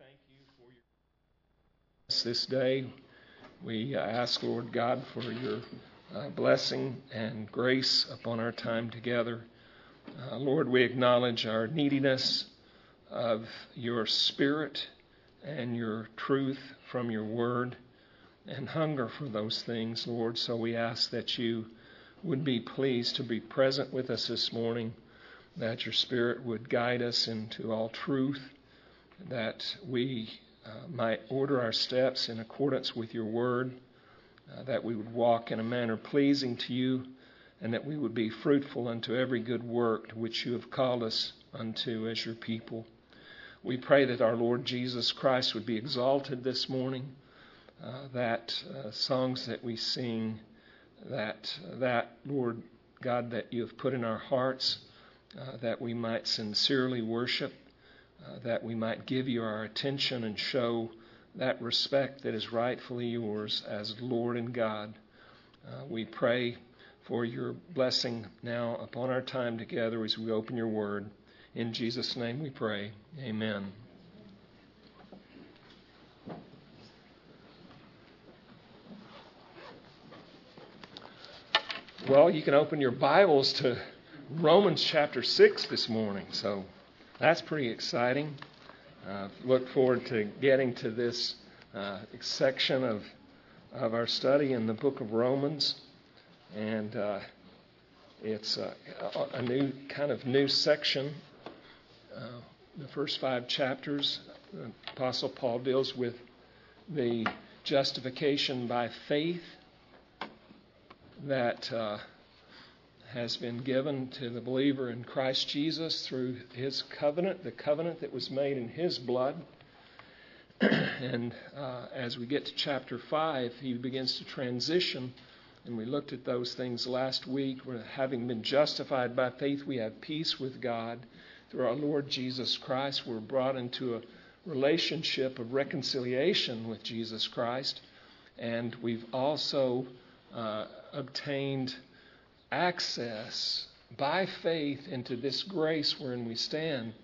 thank you for your this day. We ask, Lord God, for your uh, blessing and grace upon our time together. Uh, Lord, we acknowledge our neediness of your spirit and your truth from your word and hunger for those things, Lord. So we ask that you would be pleased to be present with us this morning, that your spirit would guide us into all truth, that we uh, might order our steps in accordance with your word, uh, that we would walk in a manner pleasing to you, and that we would be fruitful unto every good work to which you have called us unto as your people. We pray that our Lord Jesus Christ would be exalted this morning, uh, that uh, songs that we sing, that, that, Lord God, that you have put in our hearts, uh, that we might sincerely worship uh, that we might give you our attention and show that respect that is rightfully yours as Lord and God. Uh, we pray for your blessing now upon our time together as we open your word. In Jesus' name we pray. Amen. Well, you can open your Bibles to Romans chapter 6 this morning. So that's pretty exciting. Uh, look forward to getting to this uh, section of of our study in the book of Romans, and uh, it's a, a, new kind of new section. Uh, the first five chapters, Apostle Paul deals with the justification by faith that uh, has been given to the believer in Christ Jesus through his covenant, the covenant that was made in his blood. and uh, as we get to chapter 5, he begins to transition. And we looked at those things last week. Where having been justified by faith, we have peace with God. Through our Lord Jesus Christ, we're brought into a relationship of reconciliation with Jesus Christ. And we've also uh, obtained access by faith into this grace wherein we stand.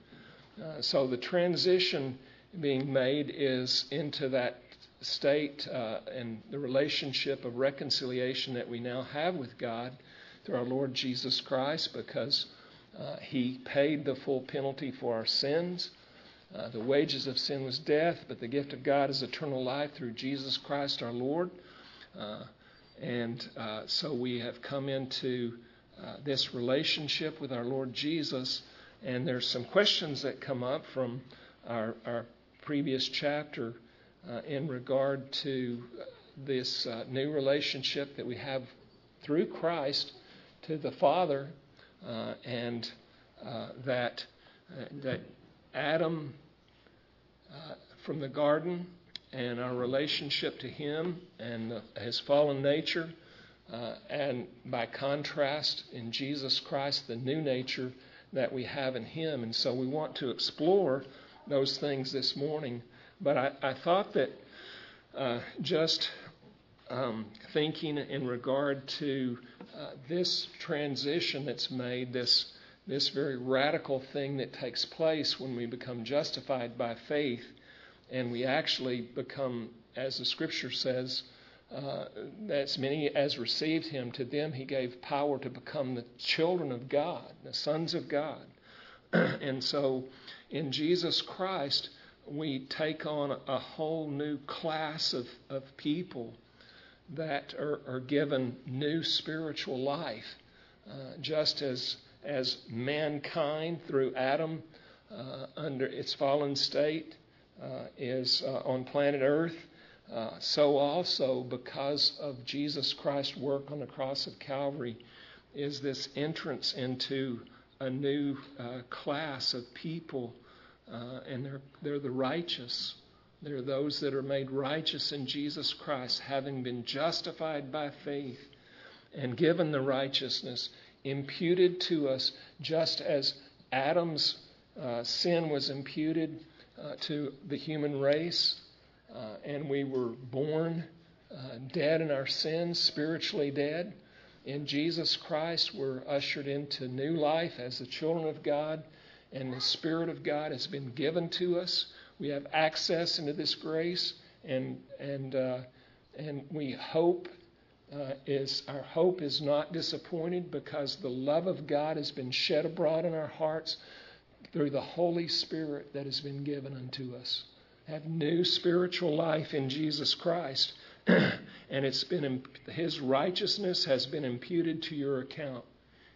Uh, so the transition being made is into that state uh, and the relationship of reconciliation that we now have with God through our Lord Jesus Christ because uh, He paid the full penalty for our sins. Uh, the wages of sin was death, but the gift of God is eternal life through Jesus Christ our Lord. Uh, and uh, so we have come into uh, this relationship with our Lord Jesus. And there's some questions that come up from our, our previous chapter uh, in regard to this uh, new relationship that we have through Christ to the Father, uh, and uh, that that Adam from the garden and our relationship to Him and His fallen nature, uh, and by contrast, in Jesus Christ, the new nature that we have in Him. And so we want to explore those things this morning. But I, I thought that uh, just um, thinking in regard to uh, this transition that's made, this this very radical thing that takes place when we become justified by faith and we actually become, as the scripture says, uh, as many as received him, to them he gave power to become the children of God, the sons of God. and so in Jesus Christ, we take on a whole new class of, of people that are, are given new spiritual life, uh, just as, as mankind through Adam uh, under its fallen state is uh, on planet Earth, uh, so also because of Jesus Christ's work on the cross of Calvary is this entrance into a new uh, class of people, uh, and they're, they're the righteous. They're those that are made righteous in Jesus Christ, having been justified by faith and given the righteousness imputed to us just as Adam's uh, sin was imputed uh, to the human race, uh, and we were born uh, dead in our sins, spiritually dead. In Jesus Christ, we're ushered into new life as the children of God, and the Spirit of God has been given to us. We have access into this grace, and and uh, and we hope uh, is our hope is not disappointed because the love of God has been shed abroad in our hearts through the Holy Spirit that has been given unto us. Have new spiritual life in Jesus Christ, and it's been His righteousness has been imputed to your account.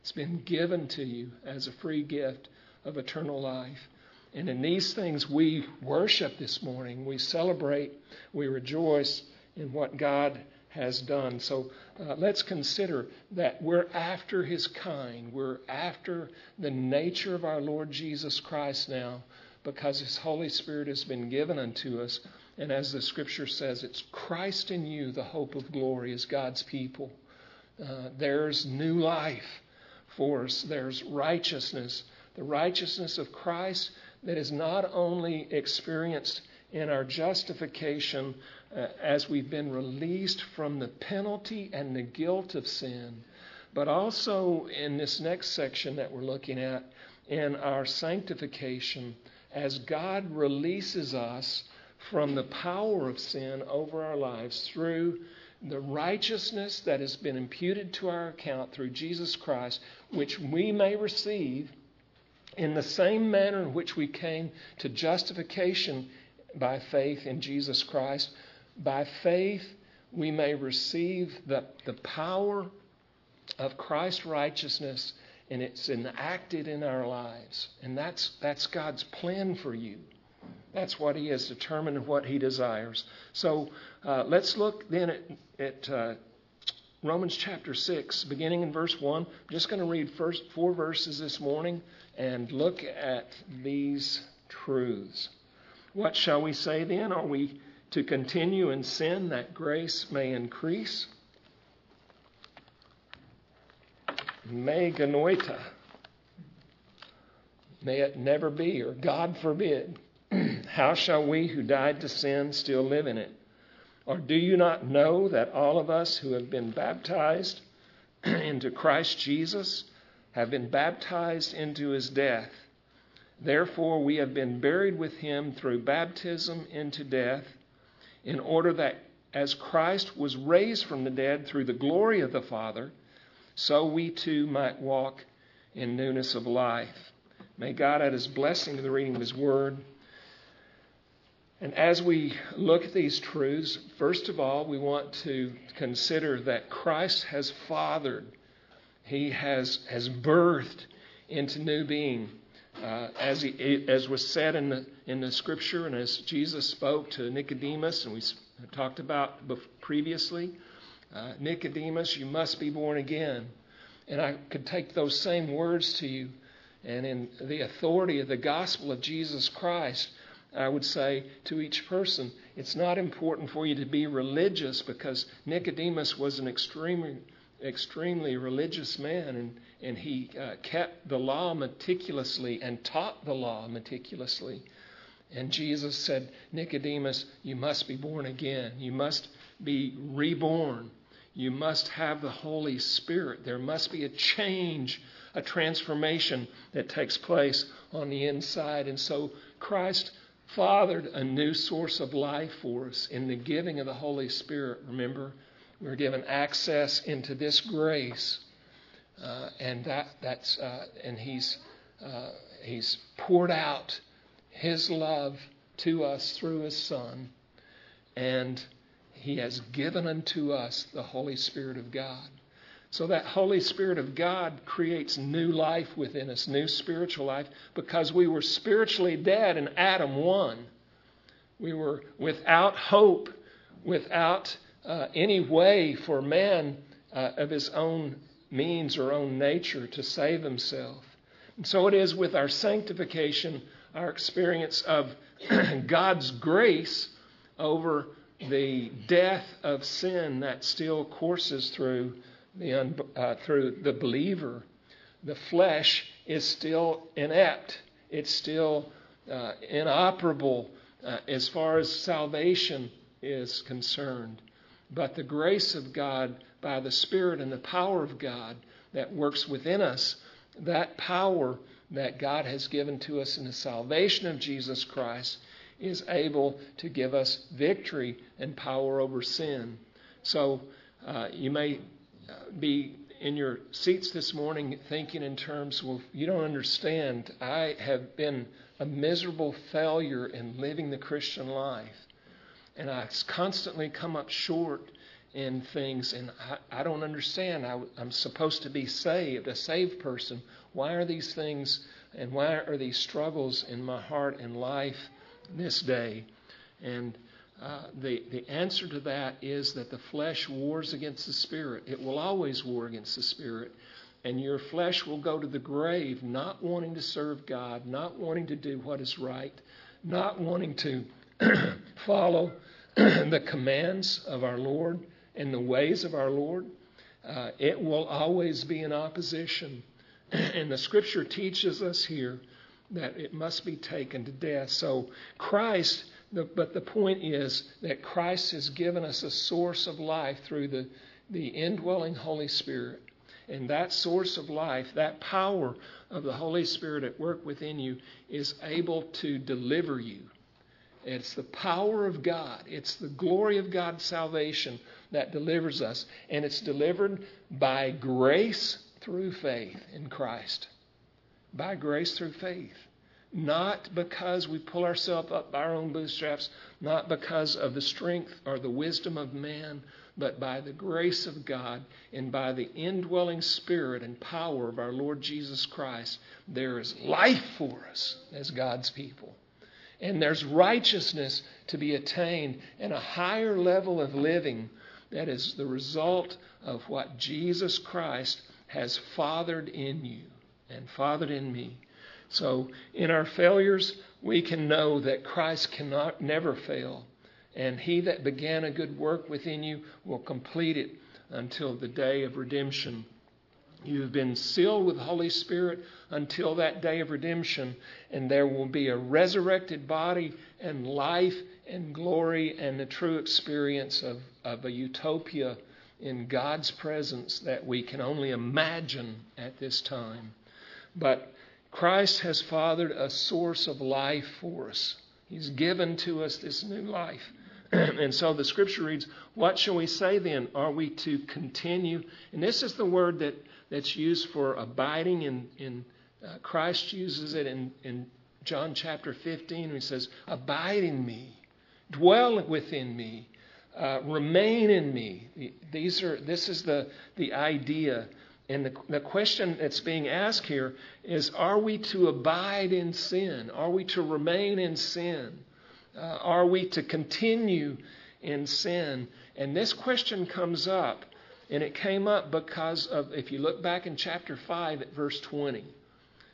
It's been given to you as a free gift of eternal life. And in these things we worship this morning. We celebrate, we rejoice in what God has done. So uh, let's consider that we're after his kind. We're after the nature of our Lord Jesus Christ now because his Holy Spirit has been given unto us. And as the scripture says, it's Christ in you, the hope of glory, as God's people. Uh, there's new life for us, there's righteousness. The righteousness of Christ that is not only experienced in our justification uh, as we've been released from the penalty and the guilt of sin, but also in this next section that we're looking at in our sanctification as God releases us from the power of sin over our lives through the righteousness that has been imputed to our account through Jesus Christ, which we may receive in the same manner in which we came to justification by faith in Jesus Christ. By faith, we may receive the, the power of Christ's righteousness and it's enacted in our lives. And that's, that's God's plan for you. That's what He has determined and what He desires. So uh, let's look then at, at uh, Romans chapter 6, beginning in verse 1. I'm just going to read first four verses this morning and look at these truths. What shall we say then? Are we to continue in sin that grace may increase? Me genoita. May it never be, or God forbid. How shall we who died to sin still live in it? Or do you not know that all of us who have been baptized into Christ Jesus have been baptized into his death? Therefore, we have been buried with him through baptism into death, in order that as Christ was raised from the dead through the glory of the Father, so we too might walk in newness of life. May God add his blessing to the reading of his word. And as we look at these truths, first of all, we want to consider that Christ has fathered, he has, has birthed into new being uh, as, he, as was said in the, in the scripture and as Jesus spoke to Nicodemus, and we talked about previously, uh, Nicodemus, you must be born again. And I could take those same words to you, and in the authority of the gospel of Jesus Christ, I would say to each person, it's not important for you to be religious because Nicodemus was an extremely, extremely religious man, and and he uh, kept the law meticulously and taught the law meticulously. And Jesus said, Nicodemus, you must be born again. You must be reborn. You must have the Holy Spirit. There must be a change, a transformation that takes place on the inside. And so Christ fathered a new source of life for us in the giving of the Holy Spirit. Remember, we're given access into this grace uh, and that that's uh, and he's uh, he's poured out his love to us through his Son, and he has given unto us the Holy Spirit of God. So that Holy Spirit of God creates new life within us, new spiritual life, because we were spiritually dead in Adam 1. We were without hope, without uh, any way for man uh, of his own means or own nature to save himself. And so it is with our sanctification, our experience of God's grace over the death of sin that still courses through the, uh, through the believer. The flesh is still inept, it's still uh, inoperable uh, as far as salvation is concerned. But the grace of God by the Spirit and the power of God that works within us, that power that God has given to us in the salvation of Jesus Christ is able to give us victory and power over sin. So uh, you may uh, be in your seats this morning thinking in terms, well, you don't understand. I have been a miserable failure in living the Christian life. And I constantly come up short in things, and I, I don't understand. I, I'm supposed to be saved, a saved person. Why are these things and why are these struggles in my heart and life this day? And uh, the, the answer to that is that the flesh wars against the spirit. It will always war against the spirit. And your flesh will go to the grave not wanting to serve God, not wanting to do what is right, not wanting to follow the commands of our Lord and the ways of our Lord. Uh, it will always be in opposition. and the scripture teaches us here that it must be taken to death. So Christ the, but the point is that Christ has given us a source of life through the, the indwelling Holy Spirit. And that source of life, that power of the Holy Spirit at work within you, is able to deliver you. It's the power of God, it's the glory of God's salvation that delivers us. And it's delivered by grace through faith in Christ. By grace through faith not because we pull ourselves up by our own bootstraps, not because of the strength or the wisdom of man, but by the grace of God and by the indwelling spirit and power of our Lord Jesus Christ, there is life for us as God's people. And there's righteousness to be attained and a higher level of living that is the result of what Jesus Christ has fathered in you and fathered in me. So in our failures, we can know that Christ cannot never fail. And he that began a good work within you will complete it until the day of redemption. You have been sealed with the Holy Spirit until that day of redemption, and there will be a resurrected body and life and glory and the true experience of, of a utopia in God's presence that we can only imagine at this time. But Christ has fathered a source of life for us. He's given to us this new life. and so the scripture reads, What shall we say then? Are we to continue? And this is the word that, that's used for abiding in, in uh, Christ uses it in, in John chapter 15. He says, Abide in me, dwell within me, uh, remain in me. These are, this is the, the idea and the, the question that's being asked here is Are we to abide in sin? Are we to remain in sin? Uh, are we to continue in sin? And this question comes up, and it came up because of, if you look back in chapter 5 at verse 20.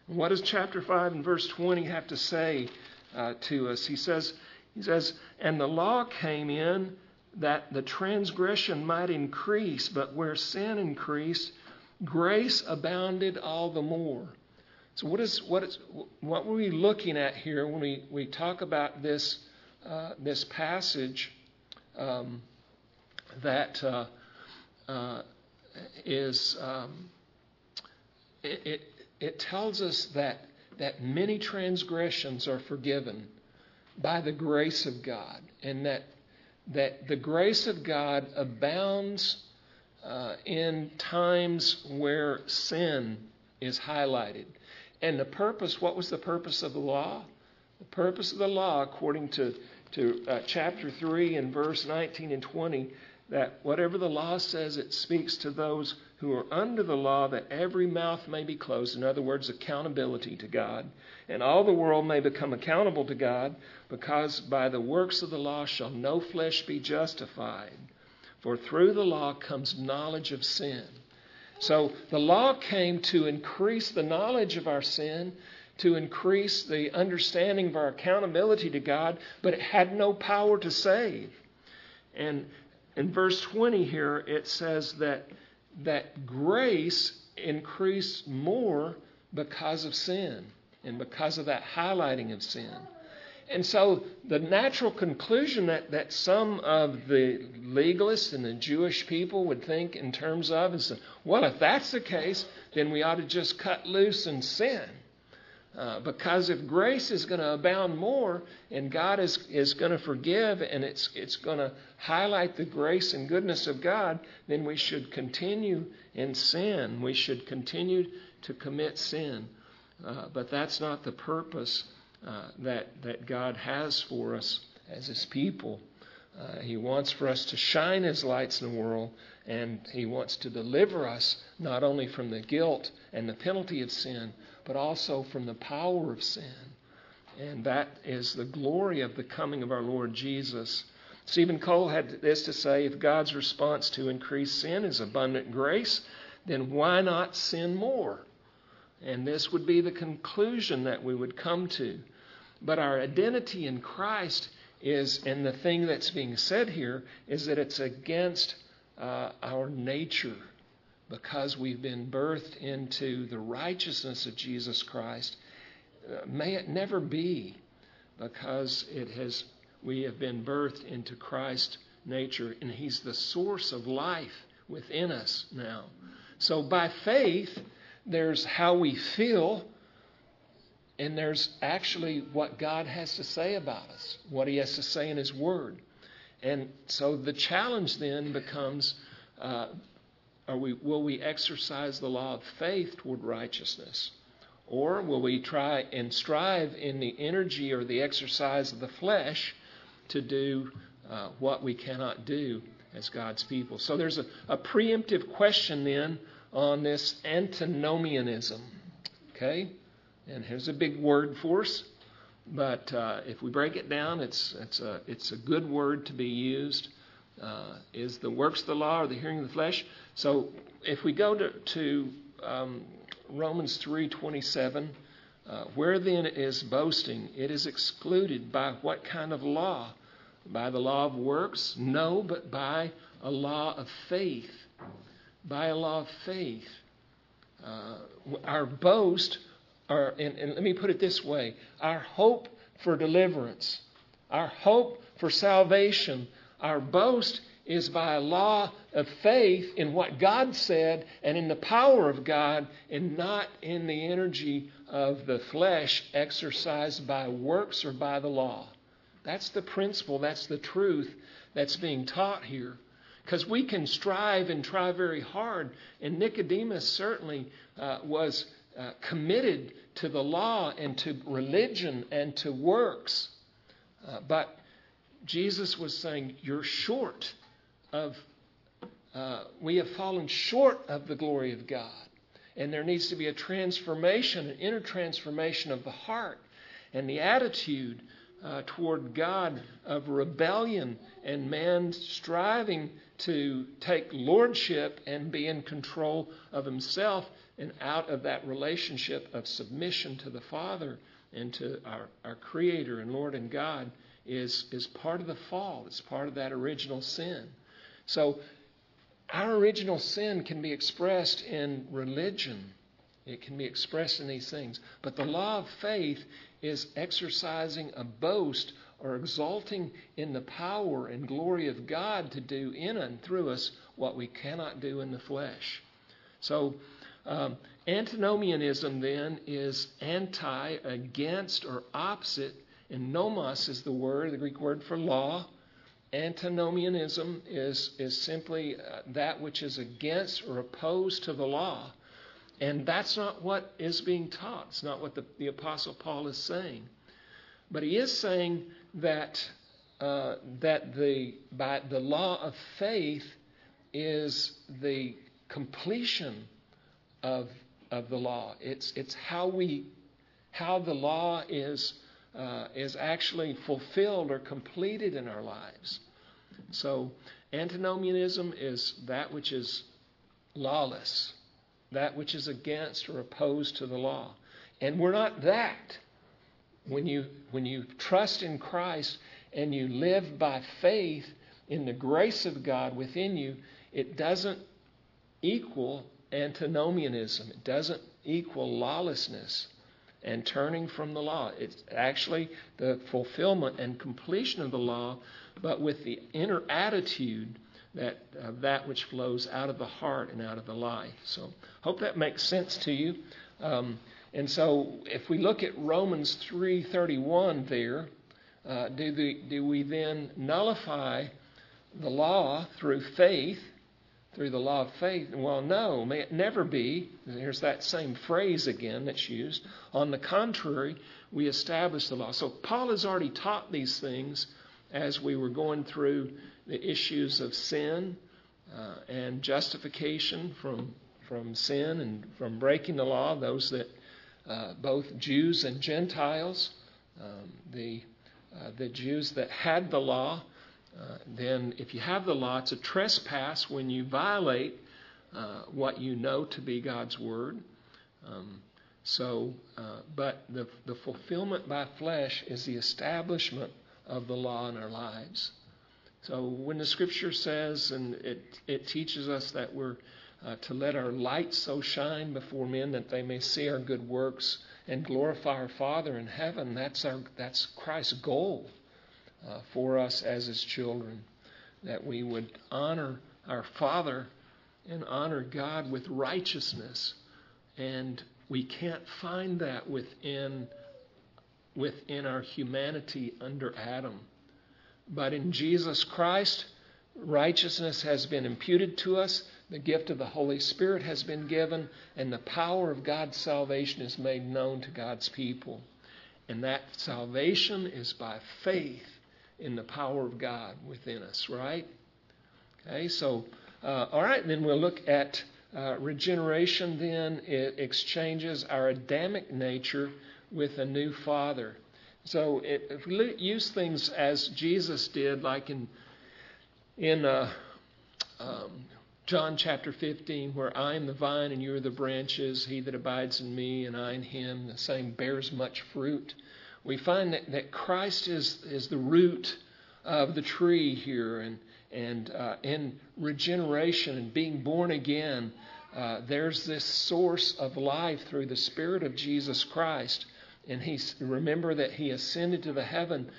What does chapter 5 and verse 20 have to say uh, to us? He says, he says, And the law came in that the transgression might increase, but where sin increased, grace abounded all the more. So, what is what is what were we looking at here when we, we talk about this uh, this passage um, that uh, uh, is um, it, it, it tells us that that many transgressions are forgiven by the grace of God, and that that the grace of God abounds uh, in times where sin is highlighted. And the purpose, what was the purpose of the law? The purpose of the law, according to, to uh, chapter 3 and verse 19 and 20, that whatever the law says, it speaks to those who are under the law that every mouth may be closed. In other words, accountability to God. And all the world may become accountable to God, because by the works of the law shall no flesh be justified. For through the law comes knowledge of sin. So the law came to increase the knowledge of our sin, to increase the understanding of our accountability to God, but it had no power to save. And in verse 20 here, it says that, that grace increased more because of sin and because of that highlighting of sin. And so the natural conclusion that, that some of the legalists and the Jewish people would think in terms of is, well, if that's the case, then we ought to just cut loose and sin. Uh, because if grace is going to abound more and God is, is going to forgive and it's, it's going to highlight the grace and goodness of God, then we should continue in sin. We should continue to commit sin. Uh, but that's not the purpose uh, that, that God has for us as His people. Uh, he wants for us to shine His lights in the world, and He wants to deliver us not only from the guilt and the penalty of sin, but also from the power of sin. And that is the glory of the coming of our Lord Jesus. Steven Cole had this to say if God's response to increased sin is abundant grace, then why not sin more? And this would be the conclusion that we would come to. But our identity in Christ is, and the thing that's being said here, is that it's against uh, our nature because we've been birthed into the righteousness of Jesus Christ. May it never be because it has we have been birthed into Christ's nature and he's the source of life within us now. So by faith there's how we feel and there's actually what God has to say about us, what he has to say in his word. And so the challenge then becomes uh, are we, will we exercise the law of faith toward righteousness? Or will we try and strive in the energy or the exercise of the flesh to do uh, what we cannot do as God's people? So there's a, a preemptive question then on this antinomianism. Okay? And here's a big word for us. But uh, if we break it down, it's, it's, a, it's a good word to be used. Uh, is the works of the law or the hearing of the flesh? So if we go to, to um, Romans 3:27, uh, where then is boasting? It is excluded by what kind of law? By the law of works? No, but by a law of faith. By a law of faith. Uh, our boast, our, and, and let me put it this way our hope for deliverance, our hope for salvation, our boast is by a law of faith in what God said and in the power of God and not in the energy of the flesh exercised by works or by the law. That's the principle, that's the truth that's being taught here. Because we can strive and try very hard, and Nicodemus certainly uh, was uh, committed to the law and to religion and to works. Uh, but Jesus was saying, You're short of, uh, we have fallen short of the glory of God. And there needs to be a transformation, an inner transformation of the heart and the attitude uh, toward God of rebellion and man striving to take lordship and be in control of himself and out of that relationship of submission to the Father and to our, our Creator and Lord and God is, is part of the fall. It's part of that original sin. So, our original sin can be expressed in religion. It can be expressed in these things. But the law of faith is exercising a boast or exalting in the power and glory of God to do in and through us what we cannot do in the flesh. So, um, antinomianism then is anti, against, or opposite, and nomos is the word, the Greek word for law. Antinomianism is, is simply uh, that which is against or opposed to the law. And that's not what is being taught. It's not what the, the Apostle Paul is saying. But he is saying that, uh, that the, by the law of faith is the completion of, of the law. It's, it's how, we, how the law is uh, is actually fulfilled or completed in our lives. So, antinomianism is that which is lawless, that which is against or opposed to the law. And we're not that. When you, when you trust in Christ and you live by faith in the grace of God within you, it doesn't equal antinomianism. It doesn't equal lawlessness and turning from the law. It's actually the fulfillment and completion of the law, but with the inner attitude that uh, that which flows out of the heart and out of the life. So, hope that makes sense to you. Um, And so, if we look at Romans 3:31 there, uh, do, the, do we then nullify the law through faith, through the law of faith? Well, no, may it never be. There's that same phrase again that's used. On the contrary, we establish the law. So Paul has already taught these things as we were going through the issues of sin uh, and justification from from sin and from breaking the law. Those that uh, both Jews and Gentiles, um, the uh, the Jews that had the law. Uh, then, if you have the law, it's a trespass when you violate uh, what you know to be God's word. Um, so, uh, but the, the fulfillment by flesh is the establishment of the law in our lives. So, when the scripture says, and it, it teaches us that we're uh, to let our light so shine before men that they may see our good works and glorify our Father in heaven. That's, our, that's Christ's goal uh, for us as His children, that we would honor our Father and honor God with righteousness. And we can't find that within, within our humanity under Adam. But in Jesus Christ, righteousness has been imputed to us the gift of the Holy Spirit has been given, and the power of God's salvation is made known to God's people. And that salvation is by faith in the power of God within us, right? Okay, so, uh, all right, then we'll look at uh, regeneration, then it exchanges our Adamic nature with a new father. So it, if we use things as Jesus did, like in in uh, um, John chapter 15, where I am the vine and you are the branches, he that abides in me and I in him, the same bears much fruit. We find that, that Christ is, is the root of the tree here, and, and uh, in regeneration and being born again, uh, there's this source of life through the Spirit of Jesus Christ. And he remember that he ascended to the heaven,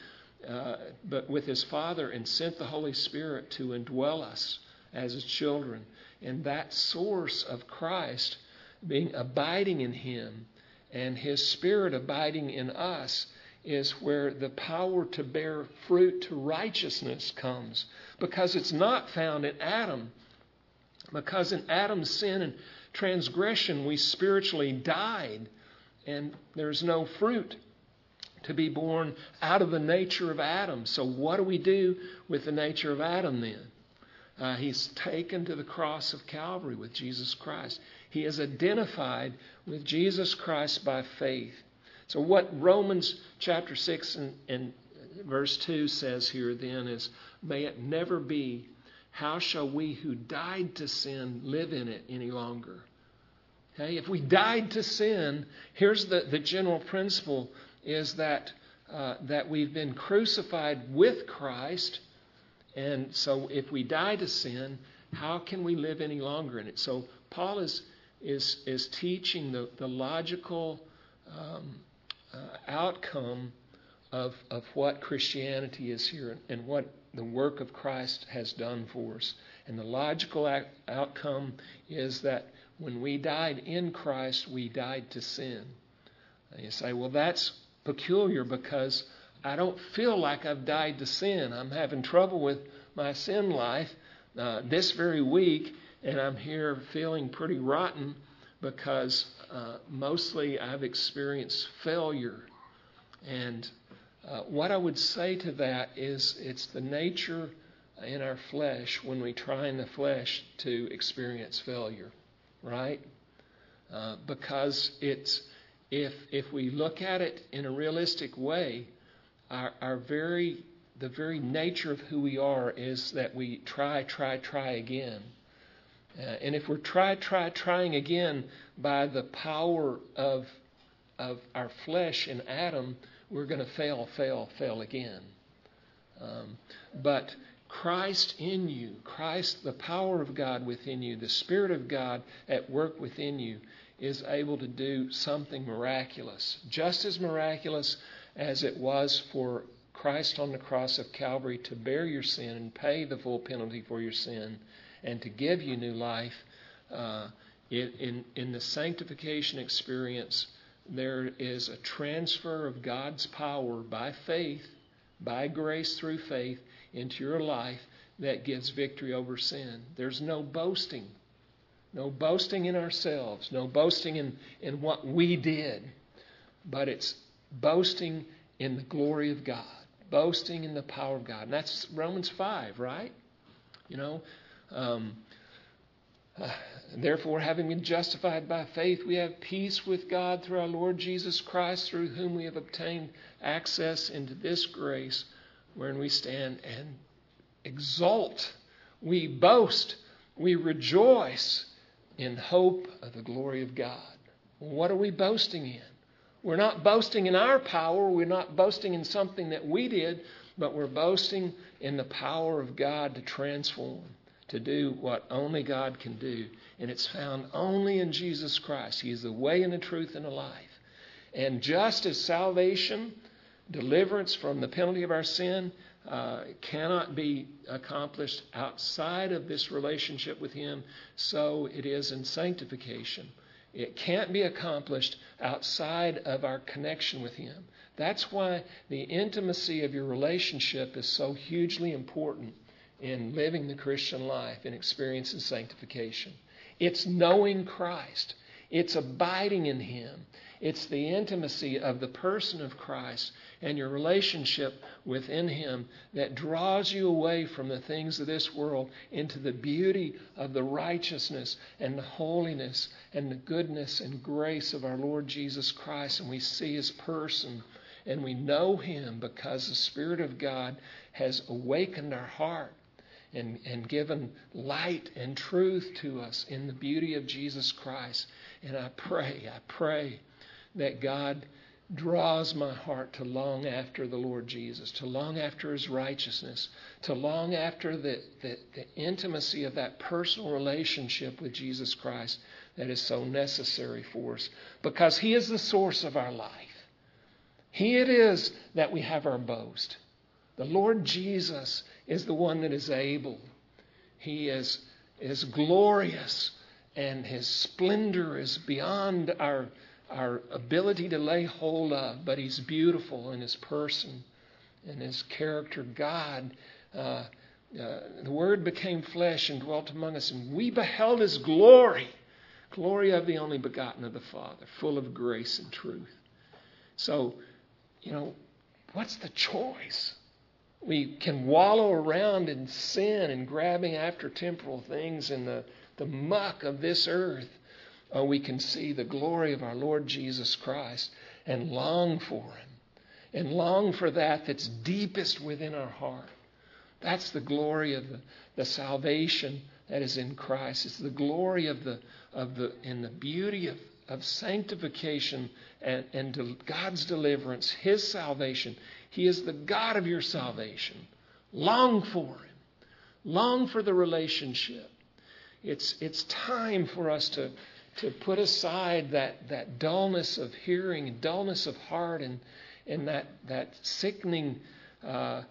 uh, but with his Father, and sent the Holy Spirit to indwell us as his children. And that source of Christ being abiding in him and his spirit abiding in us is where the power to bear fruit to righteousness comes. Because it's not found in Adam. Because in Adam's sin and transgression, we spiritually died, and there's no fruit to be borne out of the nature of Adam. So, what do we do with the nature of Adam then? Uh, he's taken to the cross of Calvary with Jesus Christ. He is identified with Jesus Christ by faith. So, what Romans chapter 6 and, and verse 2 says here then is, May it never be, how shall we who died to sin live in it any longer? Okay, if we died to sin, here's the, the general principle is that, uh, that we've been crucified with Christ and so, if we die to sin, how can we live any longer in it? So, Paul is, is, is teaching the, the logical um, uh, outcome of, of what Christianity is here and what the work of Christ has done for us. And the logical ac- outcome is that when we died in Christ, we died to sin. And you say, well, that's peculiar because I don't feel like I've died to sin. I'm having trouble with my sin life uh, this very week, and I'm here feeling pretty rotten because uh, mostly I've experienced failure. And uh, what I would say to that is it's the nature in our flesh when we try in the flesh to experience failure, right? Uh, because it's if if we look at it in a realistic way, our, our very the very nature of who we are is that we try, try, try again. Uh, and if we're try, try, trying again by the power of, of our flesh in Adam, we're going to fail, fail, fail again. Um, but Christ in you, Christ, the power of God within you, the Spirit of God at work within you, is able to do something miraculous. Just as miraculous as it was for Christ on the cross of Calvary to bear your sin and pay the full penalty for your sin and to give you new life. Uh, in, in the sanctification experience, there is a transfer of God's power by faith, by grace through faith, into your life that gives victory over sin. There's no boasting. No boasting in ourselves, no boasting in, in what we did, but it's boasting in the glory of God, boasting in the power of God. And that's Romans 5, right? You know, um, uh, therefore, having been justified by faith, we have peace with God through our Lord Jesus Christ, through whom we have obtained access into this grace wherein we stand and exult. We boast. We rejoice in hope of the glory of God. What are we boasting in? We're not boasting in our power. We're not boasting in something that we did, but we're boasting in the power of God to transform, to do what only God can do. And it's found only in Jesus Christ. He is the way and the truth and the life. And just as salvation, deliverance from the penalty of our sin, uh, cannot be accomplished outside of this relationship with Him, so it is in sanctification. It can't be accomplished outside of our connection with Him. That's why the intimacy of your relationship is so hugely important in living the Christian life and experiencing sanctification. It's knowing Christ, it's abiding in Him, it's the intimacy of the person of Christ and your relationship within Him that draws you away from the things of this world into the beauty of the righteousness and the holiness and the goodness and grace of our Lord Jesus Christ. And we see His person and we know Him because the Spirit of God has awakened our heart. And, and given light and truth to us in the beauty of Jesus Christ. And I pray, I pray that God draws my heart to long after the Lord Jesus, to long after His righteousness, to long after the, the, the, intimacy of that personal relationship with Jesus Christ that is so necessary for us because He is the source of our life. He it is that we have our boast. The Lord Jesus is the one that is able. He is, is glorious, and His splendor is beyond our our ability to lay hold of, but He's beautiful in His person and His character. God, uh, uh, the Word became flesh and dwelt among us, and we beheld His glory glory of the only begotten of the Father, full of grace and truth. So, you know, what's the choice? We can wallow around in sin and grabbing after temporal things in the, the muck of this earth oh, we can see the glory of our Lord Jesus Christ and long for Him and long for that that's deepest within our heart. That's the glory of the, the salvation that is in Christ. It's the glory of the of the and the beauty of, of sanctification and, and God's deliverance, His salvation. He is the God of your salvation. Long for Him. Long for the relationship. It's it's time for us to to put aside that, that dullness of hearing, dullness of heart, and, and that, that sickening uh, uh,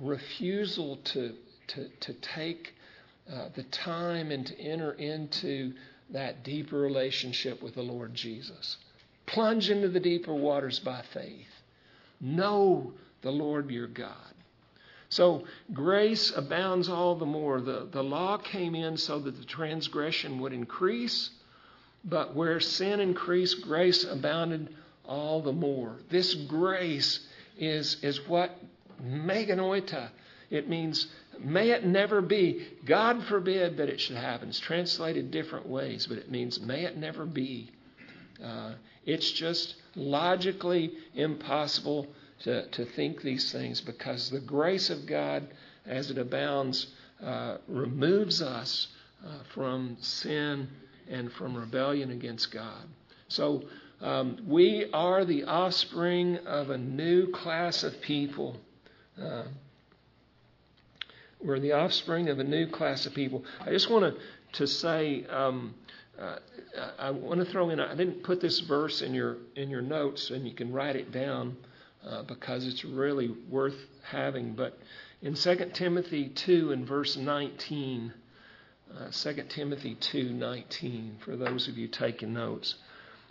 refusal to, to, to take uh, the time and to enter into that deeper relationship with the Lord Jesus. Plunge into the deeper waters by faith. Know the Lord your God. So grace abounds all the more. The, the law came in so that the transgression would increase but where sin increased, grace abounded all the more. This grace is, is what meganoita. It means, may it never be. God forbid that it should happen. It's translated different ways, but it means, may it never be. Uh, it's just logically impossible to, to think these things because the grace of God, as it abounds, uh, removes us uh, from sin and from rebellion against God. So um, we are the offspring of a new class of people. Uh, we're the offspring of a new class of people. I just want to to say um, I want to throw in. I didn't put this verse in your in your notes, and you can write it down uh, because it's really worth having. But in 2 Timothy 2 and verse 19. Uh, 2 Timothy 2:19 for those of you taking notes.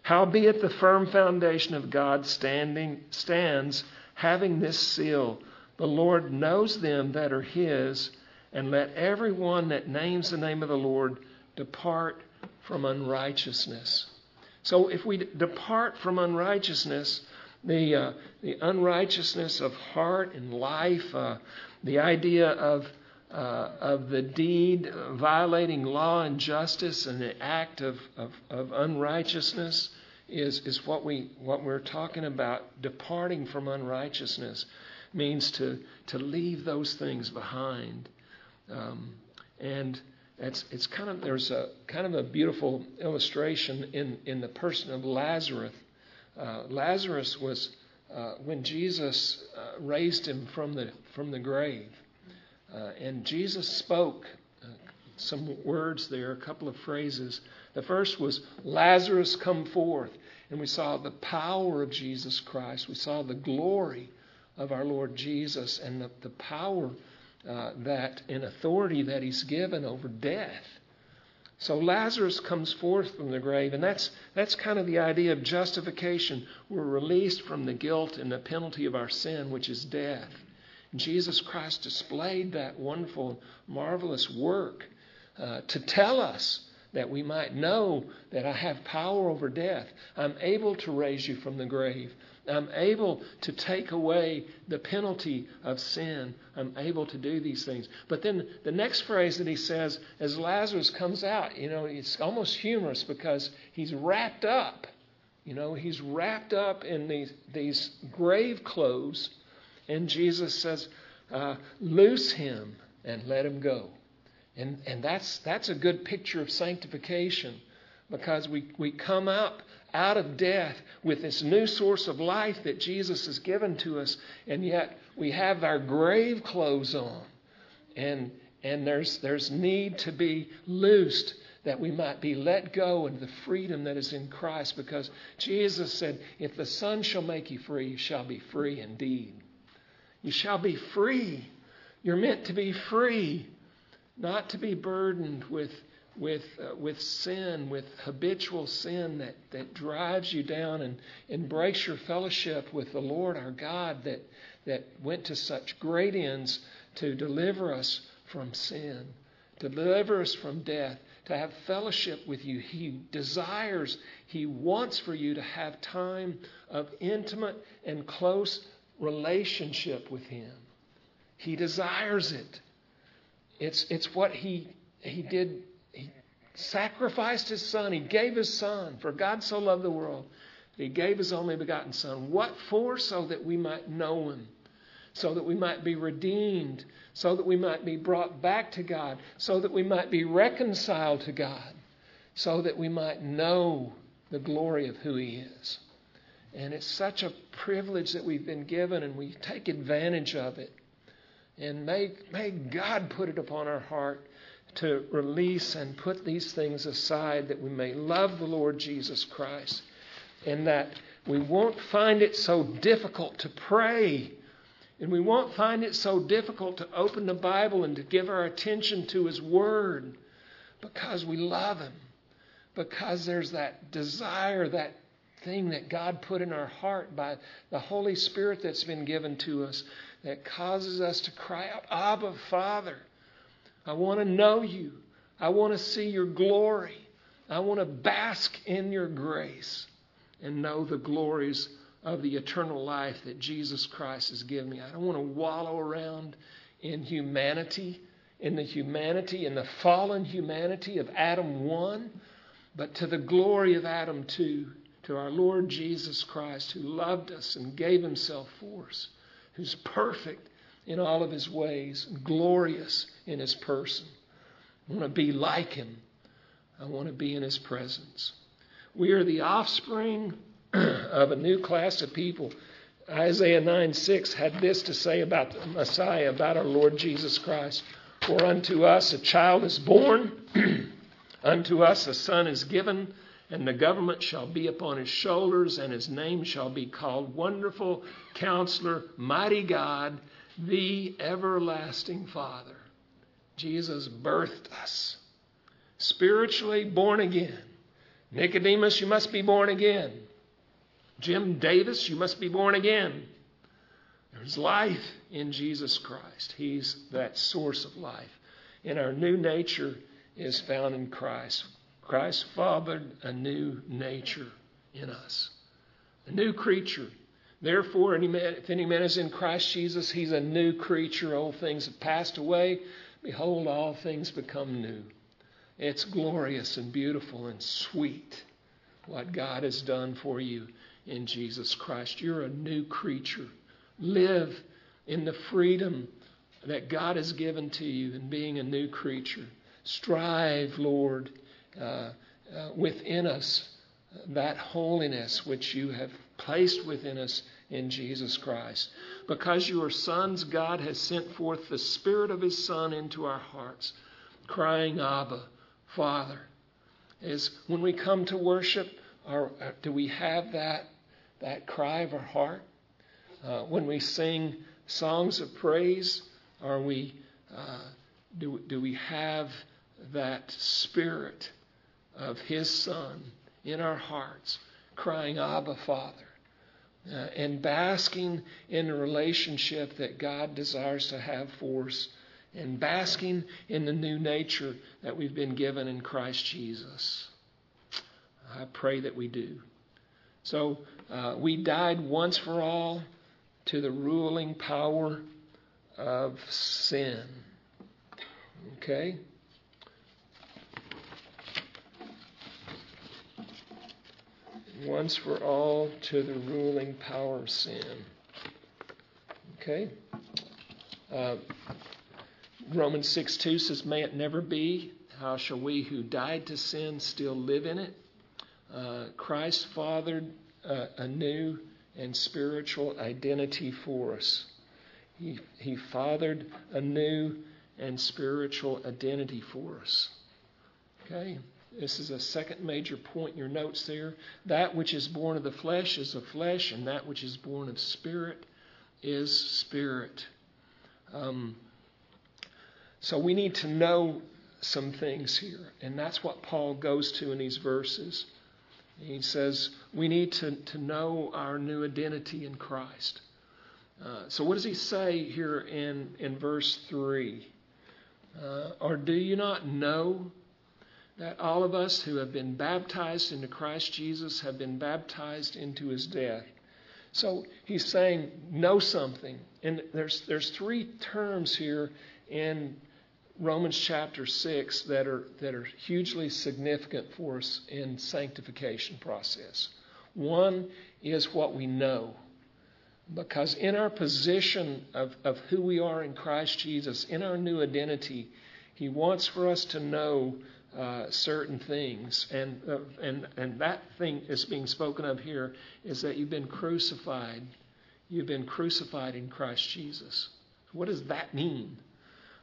Howbeit the firm foundation of God standing stands, having this seal: The Lord knows them that are his, and let every one that names the name of the Lord depart from unrighteousness. So if we depart from unrighteousness, the, uh, the unrighteousness of heart and life, uh, the idea of, uh, of the deed violating law and justice and the act of, of, of unrighteousness is, is what, we, what we're talking about. Departing from unrighteousness means to, to leave those things behind. Um, and it's, it's kind of, there's a kind of a beautiful illustration in, in the person of Lazarus. Uh, Lazarus was, uh, when Jesus uh, raised him from the, from the grave, uh, and Jesus spoke uh, some words there, a couple of phrases. The first was, Lazarus, come forth. And we saw the power of Jesus Christ. We saw the glory of our Lord Jesus and the, the power uh, that and authority that he's given over death. So Lazarus comes forth from the grave, and that's, that's kind of the idea of justification. We're released from the guilt and the penalty of our sin, which is death. And Jesus Christ displayed that wonderful, marvelous work uh, to tell us that we might know that I have power over death. I'm able to raise you from the grave. I'm able to take away the penalty of sin. I'm able to do these things. But then the next phrase that he says, as Lazarus comes out, you know, it's almost humorous because he's wrapped up. You know, he's wrapped up in these, these grave clothes, and Jesus says, uh, Loose him and let him go. And, and that's, that's a good picture of sanctification because we, we come up out of death with this new source of life that Jesus has given to us, and yet we have our grave clothes on. And, and there's, there's need to be loosed that we might be let go into the freedom that is in Christ because Jesus said, If the Son shall make you free, you shall be free indeed. You shall be free. You're meant to be free, not to be burdened with with, uh, with sin, with habitual sin that, that drives you down and, breaks your fellowship with the Lord our God that, that went to such great ends to deliver us from sin, to deliver us from death, to have fellowship with you. He desires, He wants for you to have time of intimate and close relationship with Him. He desires it. It's, it's what He, he did sacrificed his son. He gave his son. For God so loved the world he gave his only begotten son. What for? So that we might know him, so that we might be redeemed, so that we might be brought back to God, so that we might be reconciled to God, so that we might know the glory of who he is. And it's such a privilege that we've been given, and we take advantage of it. And may, may God put it upon our heart to release and put these things aside that we may love the Lord Jesus Christ and that we won't find it so difficult to pray and we won't find it so difficult to open the Bible and to give our attention to His Word because we love Him, because there's that desire, that thing that God put in our heart by the Holy Spirit that's been given to us that causes us to cry out, Abba, Father. I want to know you. I want to see your glory. I want to bask in your grace and know the glories of the eternal life that Jesus Christ has given me. I don't want to wallow around in humanity, in the humanity, in the fallen humanity of Adam 1, but to the glory of Adam 2, to our Lord Jesus Christ, who loved us and gave himself for us, who's perfect in all of his ways, glorious in his person. I want to be like him. I want to be in his presence. We are the offspring of a new class of people. Isaiah 9 6 had this to say about the Messiah, about our Lord Jesus Christ. For unto us a child is born, unto us a son is given, and the government shall be upon his shoulders, and his name shall be called Wonderful Counselor, Mighty God the everlasting Father. Jesus birthed us, spiritually born again. Nicodemus, you must be born again. Jim Davis, you must be born again. There's life in Jesus Christ. He's that source of life. And our new nature is found in Christ. Christ fathered a new nature in us, a new creature. Therefore, if any man is in Christ Jesus, he's a new creature. Old things have passed away. Behold, all things become new. It's glorious and beautiful and sweet what God has done for you in Jesus Christ. You're a new creature. Live in the freedom that God has given to you in being a new creature. Strive, Lord, uh, uh, within us that holiness which you have placed within us in Jesus Christ. Because you are sons, God has sent forth the Spirit of His Son into our hearts, crying, Abba, Father. Is when we come to worship, are, do we have that, that cry of our heart? Uh, when we sing songs of praise, are we, uh, do, do we have that spirit of His Son in our hearts, crying, Abba, Father? Uh, and basking in the relationship that God desires to have for us, and basking in the new nature that we've been given in Christ Jesus. I pray that we do. So, uh, we died once for all to the ruling power of sin. Okay? Once for all to the ruling power of sin. Okay? Uh, Romans 6 2 says, May it never be. How shall we who died to sin still live in it? Uh, Christ fathered uh, a new and spiritual identity for us. He, he fathered a new and spiritual identity for us. Okay? This is a second major point in your notes there. That which is born of the flesh is of flesh, and that which is born of spirit is spirit. Um, so we need to know some things here, and that's what Paul goes to in these verses. He says we need to, to know our new identity in Christ. Uh, so, what does he say here in, in verse 3? Uh, or do you not know that all of us who have been baptized into Christ Jesus have been baptized into his death? So, he's saying, know something. And there's, there's three terms here in Romans chapter 6 that are, that are hugely significant for us in sanctification process. One is what we know. Because in our position of, of who we are in Christ Jesus, in our new identity, He wants for us to know uh, certain things. And, uh, and, and that thing is being spoken of here is that you've been crucified. You've been crucified in Christ Jesus. What does that mean?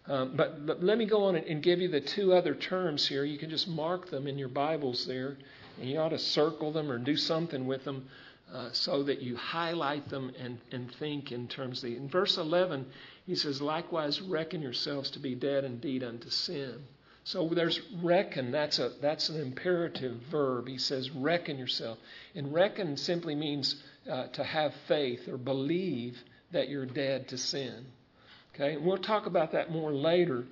Um, but, but, let me go on and give you the two other terms here. You can just mark them in your Bibles there, and you ought to circle them or do something with them uh, so that you highlight them and, and think in terms of the. In verse 11, he says, Likewise, reckon yourselves to be dead indeed unto sin. So there's reckon, that's, a, that's an imperative verb. He says, reckon yourself. And reckon simply means uh, to have faith or believe that you're dead to sin. Okay, and we'll talk about that more later.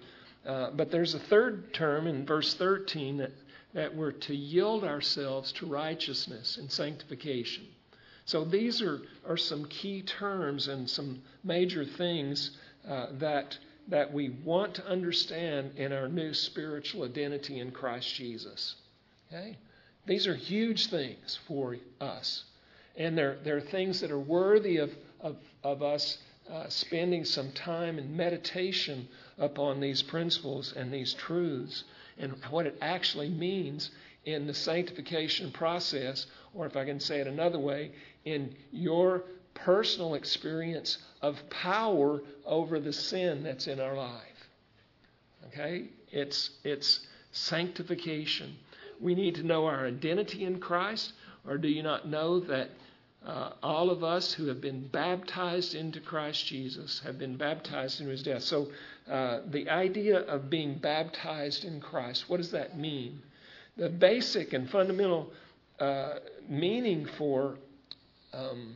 Uh, but there's a third term in verse 13 that, that we're to yield ourselves to righteousness and sanctification. So these are, are some key terms and some major things uh, that, that we want to understand in our new spiritual identity in Christ Jesus. Okay? These are huge things for us. And they're, they're things that are worthy of, of, of us uh, spending some time in meditation upon these principles and these truths and what it actually means in the sanctification process, or if I can say it another way, in your personal experience of power over the sin that's in our life. Okay? It's, it's sanctification. We need to know our identity in Christ, or do you not know that uh, all of us who have been baptized into Christ Jesus have been baptized into his death. So, uh, the idea of being baptized in Christ, what does that mean? the basic and fundamental uh, meaning for um,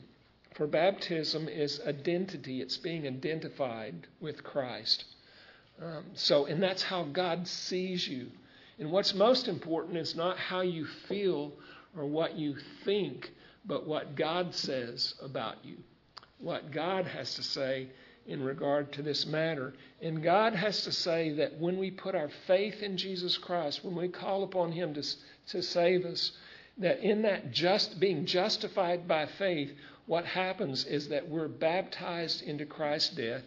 for baptism is identity. It's being identified with Christ. Um, so, and that's how God sees you. And what's most important is not how you feel or what you think, but what God says about you. What God has to say in regard to this matter. And God has to say that when we put our faith in Jesus Christ, when we call upon Him to, to save us, that in that just being justified by faith, what happens is that we're baptized into Christ's death.